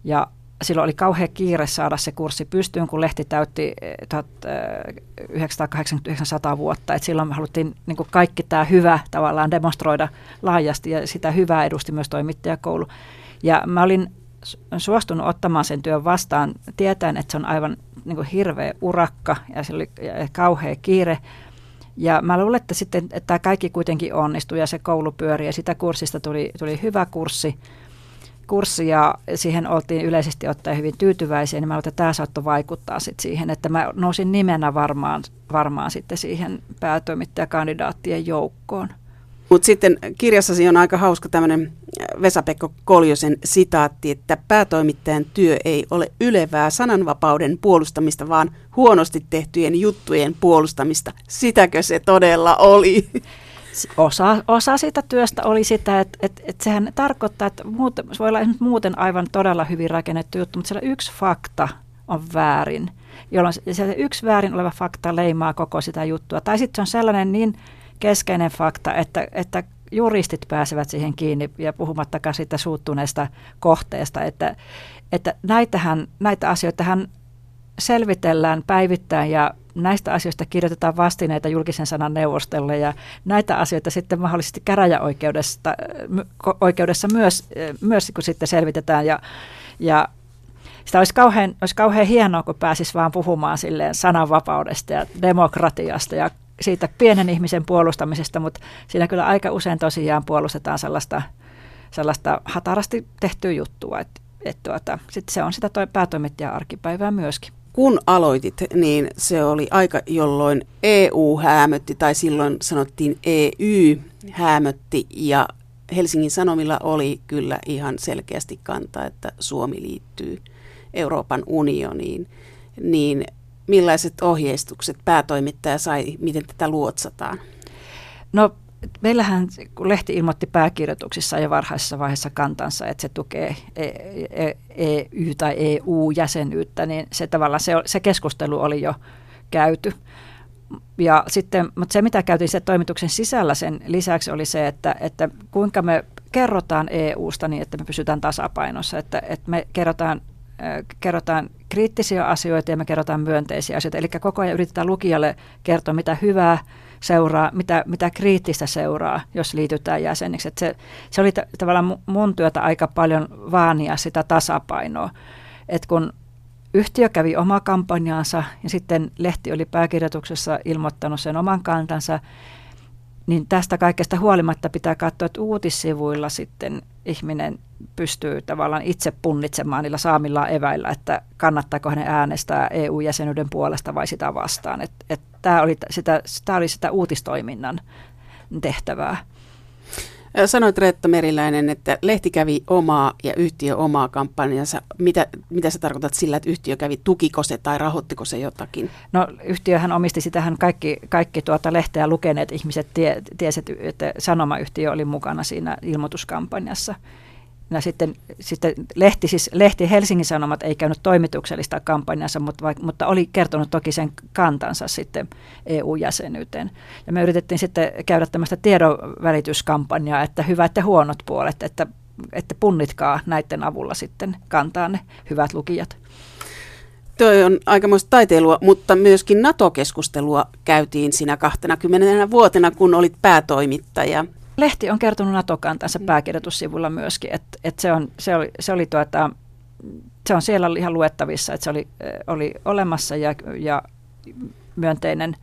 Ja silloin oli kauhean kiire saada se kurssi pystyyn, kun lehti täytti 1989 eh, vuotta. Et silloin me haluttiin niin kuin kaikki tämä hyvä tavallaan demonstroida laajasti ja sitä hyvää edusti myös toimittajakoulu. Ja mä olin suostunut ottamaan sen työn vastaan tietäen, että se on aivan niin kuin hirveä urakka ja se oli kauhea kiire. Ja mä luulen, että sitten että tämä kaikki kuitenkin onnistui ja se koulu pyöri ja sitä kurssista tuli, tuli hyvä kurssi kurssi ja siihen oltiin yleisesti ottaen hyvin tyytyväisiä, niin mä että tämä saattoi vaikuttaa sit siihen, että mä nousin nimenä varmaan, varmaan sitten siihen päätoimittajakandidaattien joukkoon. Mutta sitten kirjassasi on aika hauska tämmöinen Vesa-Pekko Koljosen sitaatti, että päätoimittajan työ ei ole ylevää sananvapauden puolustamista, vaan huonosti tehtyjen juttujen puolustamista. Sitäkö se todella oli? osa, osa siitä työstä oli sitä, että, että, että sehän tarkoittaa, että muuten, se voi olla muuten aivan todella hyvin rakennettu juttu, mutta siellä yksi fakta on väärin, jolloin se yksi väärin oleva fakta leimaa koko sitä juttua. Tai sitten se on sellainen niin keskeinen fakta, että, että juristit pääsevät siihen kiinni ja puhumattakaan siitä suuttuneesta kohteesta, että, että näitähän, näitä asioita hän selvitellään päivittäin ja näistä asioista kirjoitetaan vastineita julkisen sanan neuvostolle ja näitä asioita sitten mahdollisesti käräjäoikeudessa oikeudessa myös, myös kun sitten selvitetään ja, ja sitä olisi kauhean, olisi kauhean hienoa, kun pääsisi vaan puhumaan silleen sananvapaudesta ja demokratiasta ja siitä pienen ihmisen puolustamisesta, mutta siinä kyllä aika usein tosiaan puolustetaan sellaista, sellaista hatarasti tehtyä juttua, että et tuota, sit se on sitä toi päätoimittajan arkipäivää myöskin kun aloitit, niin se oli aika, jolloin EU häämötti, tai silloin sanottiin EY häämötti, ja Helsingin Sanomilla oli kyllä ihan selkeästi kanta, että Suomi liittyy Euroopan unioniin. Niin millaiset ohjeistukset päätoimittaja sai, miten tätä luotsataan? No meillähän kun lehti ilmoitti pääkirjoituksissa jo varhaisessa vaiheessa kantansa, että se tukee EU e, e tai EU-jäsenyyttä, niin se tavallaan se, se keskustelu oli jo käyty. Ja sitten, mutta se mitä käytiin se toimituksen sisällä sen lisäksi oli se, että, että kuinka me kerrotaan EUsta niin, että me pysytään tasapainossa, että, että me kerrotaan kerrotaan kriittisiä asioita ja me kerrotaan myönteisiä asioita. Eli koko ajan yritetään lukijalle kertoa, mitä hyvää seuraa, mitä, mitä kriittistä seuraa, jos liitytään jäseniksi. se, se oli t- tavallaan mun työtä aika paljon vaania sitä tasapainoa. Et kun yhtiö kävi oma kampanjaansa ja sitten lehti oli pääkirjoituksessa ilmoittanut sen oman kantansa, niin tästä kaikesta huolimatta pitää katsoa, että uutissivuilla sitten ihminen pystyy tavallaan itse punnitsemaan niillä saamilla eväillä, että kannattaako hänen äänestää EU-jäsenyyden puolesta vai sitä vastaan. Et, et tämä, oli sitä, tämä oli sitä uutistoiminnan tehtävää. Sanoit Reetta Meriläinen, että lehti kävi omaa ja yhtiö omaa kampanjansa. Mitä, mitä sä tarkoitat sillä, että yhtiö kävi, tukiko se tai rahoittiko se jotakin? No yhtiöhän omisti sitähän kaikki, kaikki tuota lehteä lukeneet ihmiset tie, tiesivät, että sanomayhtiö oli mukana siinä ilmoituskampanjassa. Ja sitten, sitten lehti, siis lehti Helsingin Sanomat ei käynyt toimituksellista kampanjansa, mutta, vaikka, mutta oli kertonut toki sen kantansa sitten EU-jäsenyyteen. Ja me yritettiin sitten käydä tämmöistä tiedonvälityskampanjaa, että hyvät ja huonot puolet, että, että punnitkaa näiden avulla sitten kantaa ne hyvät lukijat. Tuo on aikamoista taiteilua, mutta myöskin NATO-keskustelua käytiin siinä 20 vuotena, kun olit päätoimittaja. Lehti on kertonut NATO-kantansa pääkirjoitussivulla myöskin, että, että se, on, se, oli, se, oli tuota, se on siellä ihan luettavissa, että se oli, oli olemassa ja, ja myönteinen.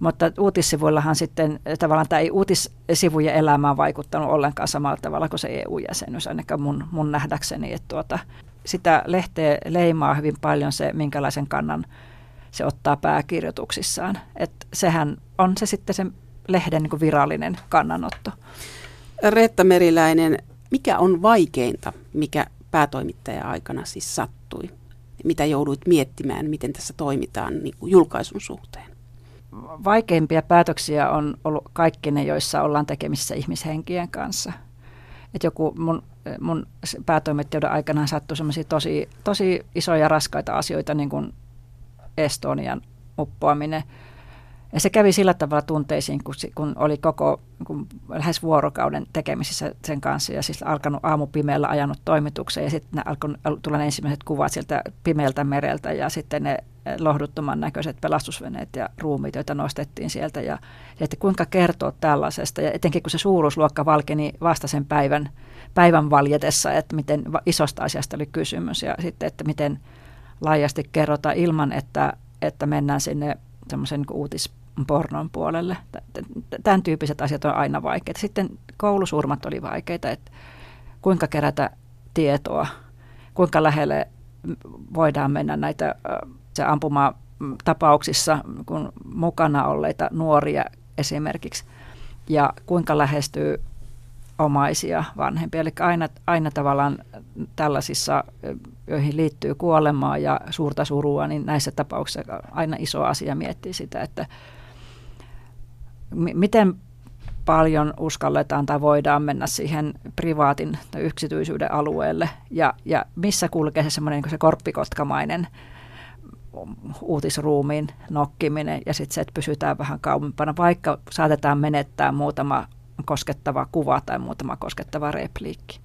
Mutta uutissivuillahan sitten tavallaan tämä ei uutissivujen elämään vaikuttanut ollenkaan samalla tavalla kuin se EU-jäsenyys, ainakaan mun, mun nähdäkseni. Että tuota, sitä lehteä leimaa hyvin paljon se, minkälaisen kannan se ottaa pääkirjoituksissaan. Että sehän on se sitten se lehden niin virallinen kannanotto. Reetta Meriläinen, mikä on vaikeinta, mikä päätoimittaja aikana siis sattui? Mitä jouduit miettimään, miten tässä toimitaan niin kuin julkaisun suhteen? Vaikeimpia päätöksiä on ollut kaikki ne, joissa ollaan tekemisissä ihmishenkien kanssa. Et joku mun, mun päätoimittajuuden aikana sattui semmoisia tosi, tosi isoja raskaita asioita, niin kuin Estonian uppoaminen – ja se kävi sillä tavalla tunteisiin, kun, kun oli koko kun lähes vuorokauden tekemisissä sen kanssa ja siis alkanut aamupimeällä ajanut toimitukseen ja sitten alkoi tulla ne ensimmäiset kuvat sieltä pimeältä mereltä ja sitten ne lohduttoman näköiset pelastusveneet ja ruumiit, joita nostettiin sieltä ja, ja että kuinka kertoa tällaisesta. Ja etenkin kun se suuruusluokka valkeni vasta sen päivän, päivän valjetessa, että miten isosta asiasta oli kysymys ja sitten, että miten laajasti kerrotaan ilman, että, että mennään sinne semmoisen niin uutis pornon puolelle. Tämän tyyppiset asiat on aina vaikeita. Sitten koulusurmat oli vaikeita, että kuinka kerätä tietoa, kuinka lähelle voidaan mennä näitä se ampuma tapauksissa, kun mukana olleita nuoria esimerkiksi, ja kuinka lähestyy omaisia vanhempia. Eli aina, aina tavallaan tällaisissa, joihin liittyy kuolemaa ja suurta surua, niin näissä tapauksissa aina iso asia miettii sitä, että miten paljon uskalletaan tai voidaan mennä siihen privaatin tai yksityisyyden alueelle ja, ja missä kulkee se semmoinen niin se korppikotkamainen uutisruumiin nokkiminen ja sitten se, että pysytään vähän kauempana, vaikka saatetaan menettää muutama koskettava kuva tai muutama koskettava repliikki.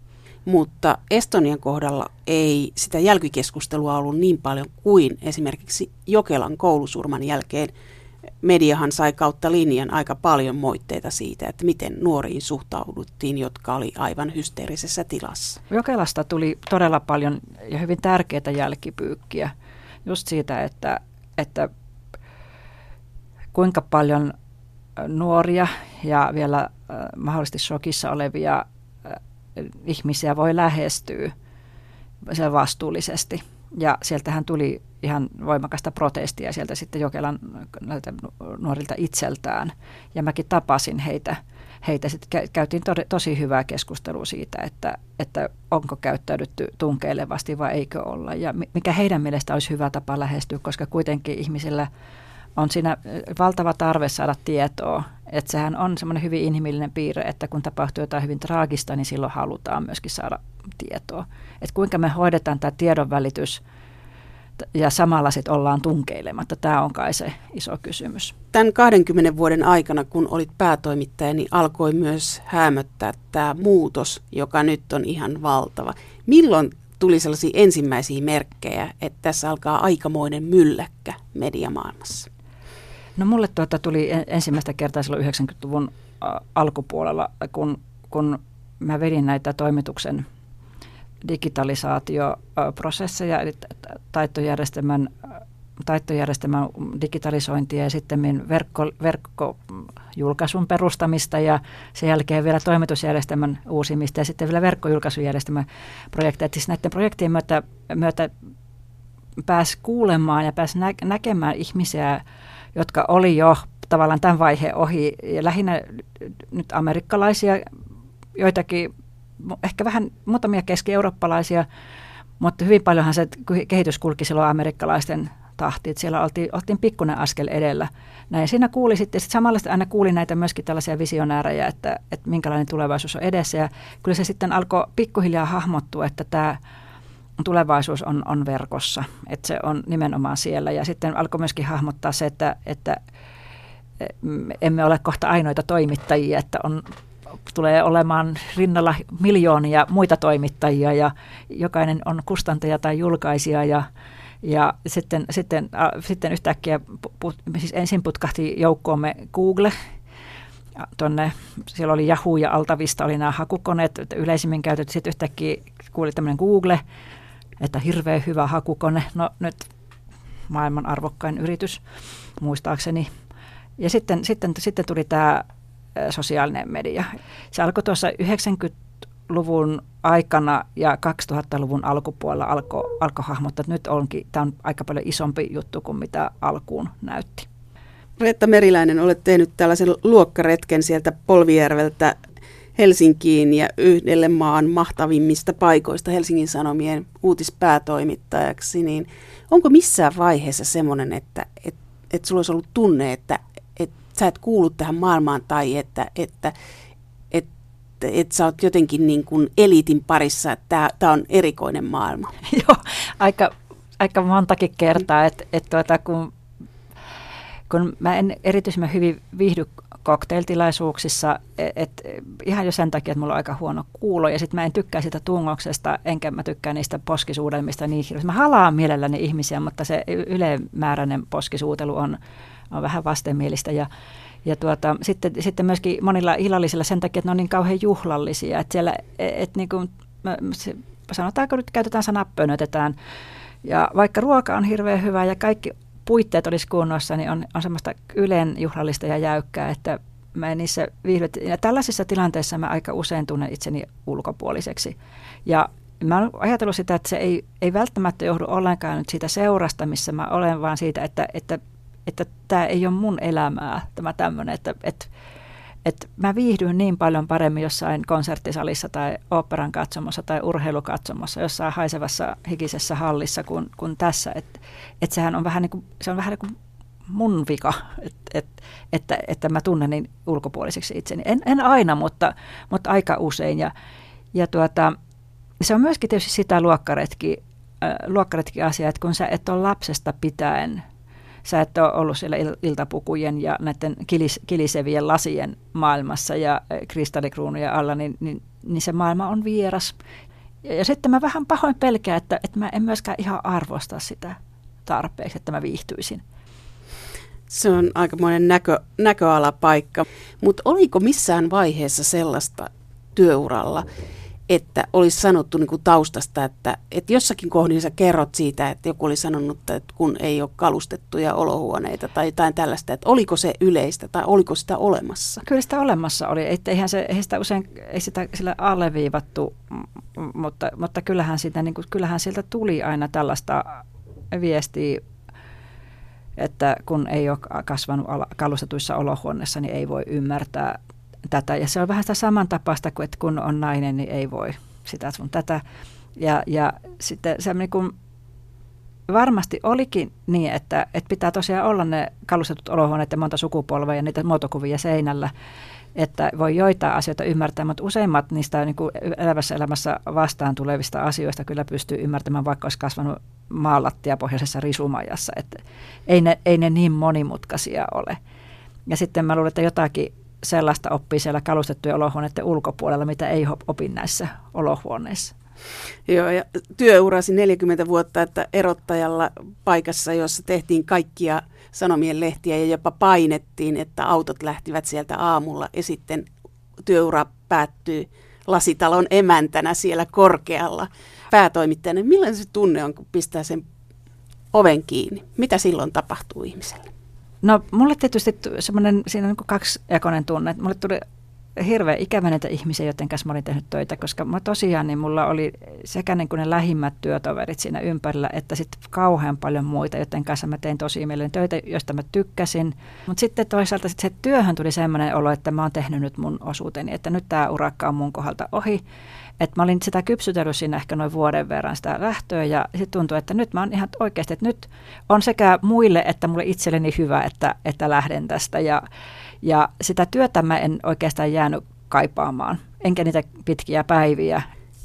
Mutta Estonian kohdalla ei sitä jälkikeskustelua ollut niin paljon kuin esimerkiksi Jokelan koulusurman jälkeen. Mediahan sai kautta linjan aika paljon moitteita siitä, että miten nuoriin suhtauduttiin, jotka oli aivan hysteerisessä tilassa. Jokelasta tuli todella paljon ja hyvin tärkeitä jälkipyykkiä just siitä, että, että kuinka paljon nuoria ja vielä mahdollisesti shokissa olevia ihmisiä voi lähestyä vastuullisesti. Ja sieltähän tuli ihan voimakasta protestia sieltä sitten Jokelan nuorilta itseltään. Ja mäkin tapasin heitä. Heitä sitten käytiin to, tosi hyvää keskustelua siitä, että, että onko käyttäydytty tunkeilevasti vai eikö olla. Ja mikä heidän mielestä olisi hyvä tapa lähestyä, koska kuitenkin ihmisillä on siinä valtava tarve saada tietoa. Että sehän on semmoinen hyvin inhimillinen piirre, että kun tapahtuu jotain hyvin traagista, niin silloin halutaan myöskin saada tietoa. Että kuinka me hoidetaan tämä tiedonvälitys ja samalla sitten ollaan tunkeilematta. Tämä on kai se iso kysymys. Tämän 20 vuoden aikana, kun olit päätoimittaja, niin alkoi myös hämöttää tämä muutos, joka nyt on ihan valtava. Milloin tuli sellaisia ensimmäisiä merkkejä, että tässä alkaa aikamoinen mylläkkä mediamaailmassa? No mulle tuota tuli ensimmäistä kertaa silloin 90-luvun alkupuolella, kun, kun mä vedin näitä toimituksen digitalisaatioprosesseja, eli taittojärjestelmän, taittojärjestelmän digitalisointia ja sitten verkko, verkkojulkaisun perustamista ja sen jälkeen vielä toimitusjärjestelmän uusimista ja sitten vielä verkkojulkaisujärjestelmän projekteja. Siis näiden projektien myötä, myötä pääsi kuulemaan ja pääsi nä- näkemään ihmisiä, jotka oli jo tavallaan tämän vaiheen ohi. Ja lähinnä nyt amerikkalaisia, joitakin, ehkä vähän muutamia keski-eurooppalaisia, mutta hyvin paljonhan se kehitys kulki silloin amerikkalaisten tahti, että siellä oltiin, oltiin pikkuinen askel edellä. Näin siinä kuuli sitten, sit samalla aina kuuli näitä myöskin tällaisia visionäärejä, että, että minkälainen tulevaisuus on edessä. Ja kyllä se sitten alkoi pikkuhiljaa hahmottua, että tämä tulevaisuus on, on verkossa, että se on nimenomaan siellä. Ja sitten alkoi myöskin hahmottaa se, että, että emme ole kohta ainoita toimittajia, että on, tulee olemaan rinnalla miljoonia muita toimittajia ja jokainen on kustantaja tai julkaisija ja, ja sitten, sitten, äh, sitten yhtäkkiä put, siis ensin putkahti joukkoomme Google, Tuonne, siellä oli Yahoo ja Altavista oli nämä hakukoneet yleisimmin käytetty. Sitten yhtäkkiä kuuli tämmöinen Google, että hirveän hyvä hakukone. No nyt maailman arvokkain yritys, muistaakseni. Ja sitten, sitten, sitten tuli tämä sosiaalinen media. Se alkoi tuossa 90-luvun aikana ja 2000-luvun alkupuolella alkoi alko hahmottaa, että nyt onkin, tämä on aika paljon isompi juttu kuin mitä alkuun näytti. Reetta Meriläinen, olet tehnyt tällaisen luokkaretken sieltä Polvijärveltä Helsinkiin ja yhdelle maan mahtavimmista paikoista Helsingin Sanomien uutispäätoimittajaksi, niin onko missään vaiheessa semmoinen, että et, et sulla olisi ollut tunne, että et sä et kuulu tähän maailmaan tai että, että et, et sä oot jotenkin niin kuin eliitin parissa, että tämä on erikoinen maailma? Joo, aika, aika montakin kertaa, että et tuota, kun kun mä en erityisen hyvin viihdy cocktailtilaisuuksissa, et, ihan jo sen takia, että mulla on aika huono kuulo ja sitten mä en tykkää sitä tungoksesta, enkä mä tykkää niistä poskisuudelmista niin hirveästi. Mä halaan mielelläni ihmisiä, mutta se ylemääräinen poskisuutelu on, on vähän vastenmielistä ja ja tuota, sitten, sitten myöskin monilla illallisilla sen takia, että ne on niin kauhean juhlallisia, että siellä, et niin kuin, sanotaanko nyt käytetään sanaa pönötetään, ja vaikka ruoka on hirveän hyvä ja kaikki puitteet olisi kunnossa, niin on, on semmoista ylen juhlallista ja jäykkää, että mä niissä viihdyt. Ja tällaisissa tilanteissa mä aika usein tunnen itseni ulkopuoliseksi. Ja mä oon ajatellut sitä, että se ei, ei välttämättä johdu ollenkaan nyt siitä seurasta, missä mä olen, vaan siitä, että, että, että tämä ei ole mun elämää, tämä tämmöinen, että, että että mä viihdyin niin paljon paremmin jossain konserttisalissa tai oopperan katsomossa tai urheilukatsomossa, jossain haisevassa hikisessä hallissa kuin, kuin tässä. Että et sehän on vähän niin kuin, se on vähän niin kuin mun vika, et, et, että, että mä tunnen niin ulkopuoliseksi itseni. En, en aina, mutta, mutta aika usein. Ja, ja tuota, se on myöskin tietysti sitä luokkaretki luokkaretki asia, että kun sä et ole lapsesta pitäen, sä et ole ollut siellä iltapukujen ja näiden kilis, kilisevien lasien maailmassa ja kristallikruunuja alla, niin, niin, niin se maailma on vieras. Ja, ja sitten mä vähän pahoin pelkään, että, että mä en myöskään ihan arvosta sitä tarpeeksi, että mä viihtyisin. Se on aikamoinen näkö, näköalapaikka. Mutta oliko missään vaiheessa sellaista työuralla, että olisi sanottu niin kuin taustasta, että, että jossakin kohdin sä kerrot siitä, että joku oli sanonut, että kun ei ole kalustettuja olohuoneita tai jotain tällaista, että oliko se yleistä tai oliko sitä olemassa? Kyllä sitä olemassa oli, että eihän, se, eihän sitä usein ei sitä sillä alleviivattu, mutta, mutta kyllähän, sitä, niin kuin, kyllähän sieltä tuli aina tällaista viestiä että kun ei ole kasvanut kalustetuissa olohuoneissa, niin ei voi ymmärtää tätä. Ja se on vähän sitä samantapaista kuin, että kun on nainen, niin ei voi sitä sun tätä. Ja, ja sitten se niin kuin varmasti olikin niin, että, että pitää tosiaan olla ne kalustetut olohuoneet ja monta sukupolvea ja niitä muotokuvia seinällä, että voi joitain asioita ymmärtää, mutta useimmat niistä niin kuin elävässä elämässä vastaan tulevista asioista kyllä pystyy ymmärtämään, vaikka olisi kasvanut maalattiapohjaisessa risumajassa, että ei ne, ei ne niin monimutkaisia ole. Ja sitten mä luulen, että jotakin sellaista oppii siellä kalustettujen olohuoneiden ulkopuolella, mitä ei opi näissä olohuoneissa. Joo, ja työurasi 40 vuotta, että erottajalla paikassa, jossa tehtiin kaikkia sanomien lehtiä ja jopa painettiin, että autot lähtivät sieltä aamulla ja sitten työura päättyy lasitalon emäntänä siellä korkealla päätoimittajana. Millainen se tunne on, kun pistää sen oven kiinni? Mitä silloin tapahtuu ihmiselle? No mulle tietysti semmoinen, siinä on niin kaksijakoinen tunne. Mulle tuli hirveän ikävä näitä ihmisiä, joiden kanssa mä olin tehnyt töitä, koska mä tosiaan niin mulla oli sekä niin kuin ne lähimmät työtoverit siinä ympärillä, että sitten kauhean paljon muita, joiden kanssa mä tein tosi mielelläni töitä, joista mä tykkäsin. Mutta sitten toisaalta sit se työhön tuli semmoinen olo, että mä oon tehnyt nyt mun osuuteni, että nyt tämä urakka on mun kohdalta ohi. Että mä olin sitä kypsytellyt siinä ehkä noin vuoden verran sitä lähtöä ja sitten tuntui, että nyt mä oon ihan oikeasti, että nyt on sekä muille että mulle itselleni hyvä, että, että lähden tästä ja ja sitä työtä mä en oikeastaan jäänyt kaipaamaan, enkä niitä pitkiä päiviä.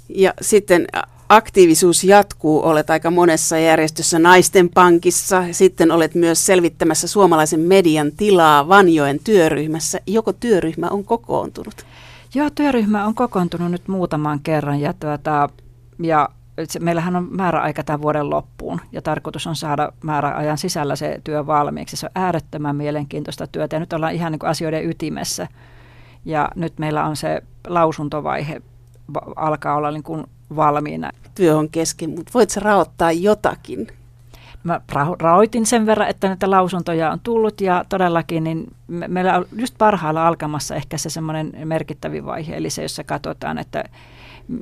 Ja sitten aktiivisuus jatkuu, olet aika monessa järjestössä naisten pankissa, sitten olet myös selvittämässä suomalaisen median tilaa Vanjoen työryhmässä. Joko työryhmä on kokoontunut? Joo, työryhmä on kokoontunut nyt muutaman kerran ja, tuota, ja se, meillähän on määräaika tämän vuoden loppuun ja tarkoitus on saada määräajan sisällä se työ valmiiksi. Se on äärettömän mielenkiintoista työtä ja nyt ollaan ihan niin kuin asioiden ytimessä. Ja nyt meillä on se lausuntovaihe alkaa olla niin kuin valmiina. Työ on kesken, mutta voit sä raottaa jotakin? Mä raoitin sen verran, että näitä lausuntoja on tullut ja todellakin niin me, meillä on just parhailla alkamassa ehkä se semmoinen merkittävin vaihe, eli se, jossa katsotaan, että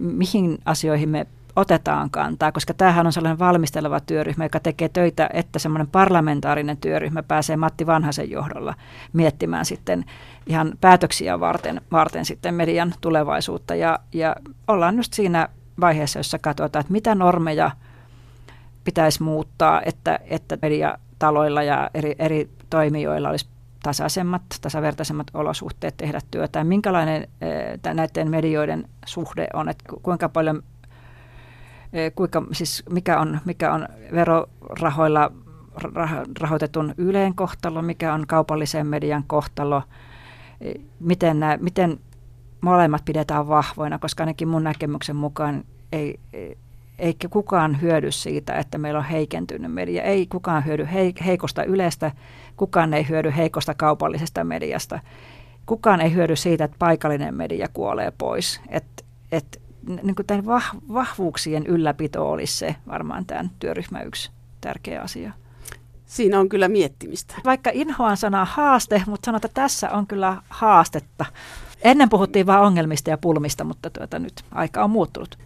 mihin asioihin me otetaan kantaa, koska tämähän on sellainen valmisteleva työryhmä, joka tekee töitä, että semmoinen parlamentaarinen työryhmä pääsee Matti Vanhasen johdolla miettimään sitten ihan päätöksiä varten, varten sitten median tulevaisuutta. Ja, ja ollaan just siinä vaiheessa, jossa katsotaan, että mitä normeja pitäisi muuttaa, että, että mediataloilla ja eri, eri toimijoilla olisi tasaisemmat, tasavertaisemmat olosuhteet tehdä työtä. Minkälainen näiden medioiden suhde on, että kuinka paljon Eh, kuinka, siis mikä, on, mikä on verorahoilla rahoitetun Yleen kohtalo, mikä on kaupallisen median kohtalo, eh, miten, nämä, miten molemmat pidetään vahvoina, koska ainakin mun näkemyksen mukaan ei, ei kukaan hyödy siitä, että meillä on heikentynyt media. Ei kukaan hyödy heikosta yleistä, kukaan ei hyödy heikosta kaupallisesta mediasta. Kukaan ei hyödy siitä, että paikallinen media kuolee pois. Et, et niin kuin tämän vah, vahvuuksien ylläpito olisi se varmaan tämän työryhmä yksi tärkeä asia. Siinä on kyllä miettimistä. Vaikka inhoan sanaa haaste, mutta sanotaan, että tässä on kyllä haastetta. Ennen puhuttiin vain ongelmista ja pulmista, mutta tuota, nyt aika on muuttunut.